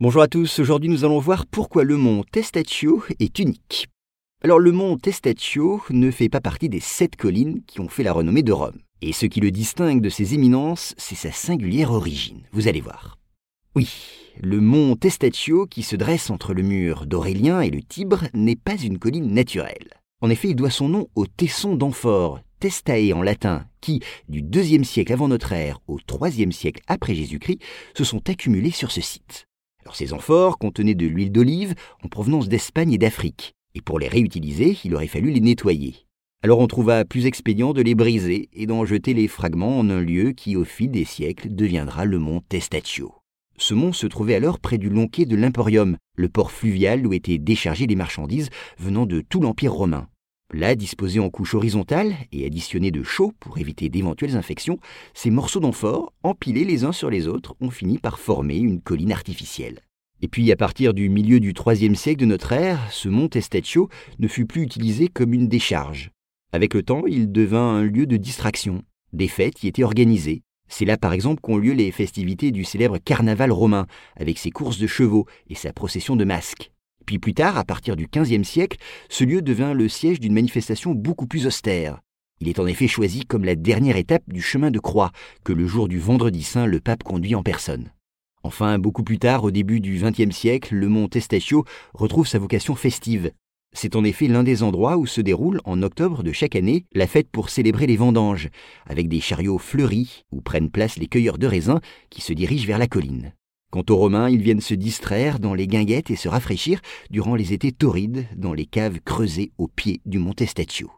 Bonjour à tous, aujourd'hui nous allons voir pourquoi le mont Testaccio est unique. Alors le mont Testaccio ne fait pas partie des sept collines qui ont fait la renommée de Rome. Et ce qui le distingue de ses éminences, c'est sa singulière origine, vous allez voir. Oui, le mont Testaccio qui se dresse entre le mur d'Aurélien et le Tibre n'est pas une colline naturelle. En effet, il doit son nom au tesson d'amphore, testae en latin, qui, du IIe siècle avant notre ère au IIIe siècle après Jésus-Christ, se sont accumulés sur ce site. Ces amphores contenaient de l'huile d'olive en provenance d'Espagne et d'Afrique, et pour les réutiliser, il aurait fallu les nettoyer. Alors on trouva plus expédient de les briser et d'en jeter les fragments en un lieu qui, au fil des siècles, deviendra le mont Testaccio. Ce mont se trouvait alors près du long quai de l'Emporium, le port fluvial où étaient déchargées les marchandises venant de tout l'Empire romain. Là, disposés en couches horizontales et additionnés de chaux pour éviter d'éventuelles infections, ces morceaux d'amphore, empilés les uns sur les autres, ont fini par former une colline artificielle. Et puis, à partir du milieu du IIIe siècle de notre ère, ce mont Testaccio ne fut plus utilisé comme une décharge. Avec le temps, il devint un lieu de distraction. Des fêtes y étaient organisées. C'est là, par exemple, qu'ont lieu les festivités du célèbre carnaval romain, avec ses courses de chevaux et sa procession de masques. Puis plus tard, à partir du XVe siècle, ce lieu devint le siège d'une manifestation beaucoup plus austère. Il est en effet choisi comme la dernière étape du chemin de croix que le jour du vendredi saint le pape conduit en personne. Enfin, beaucoup plus tard, au début du XXe siècle, le mont Testaccio retrouve sa vocation festive. C'est en effet l'un des endroits où se déroule, en octobre de chaque année, la fête pour célébrer les vendanges, avec des chariots fleuris où prennent place les cueilleurs de raisins qui se dirigent vers la colline. Quant aux Romains, ils viennent se distraire dans les guinguettes et se rafraîchir durant les étés torrides dans les caves creusées au pied du mont Testaccio.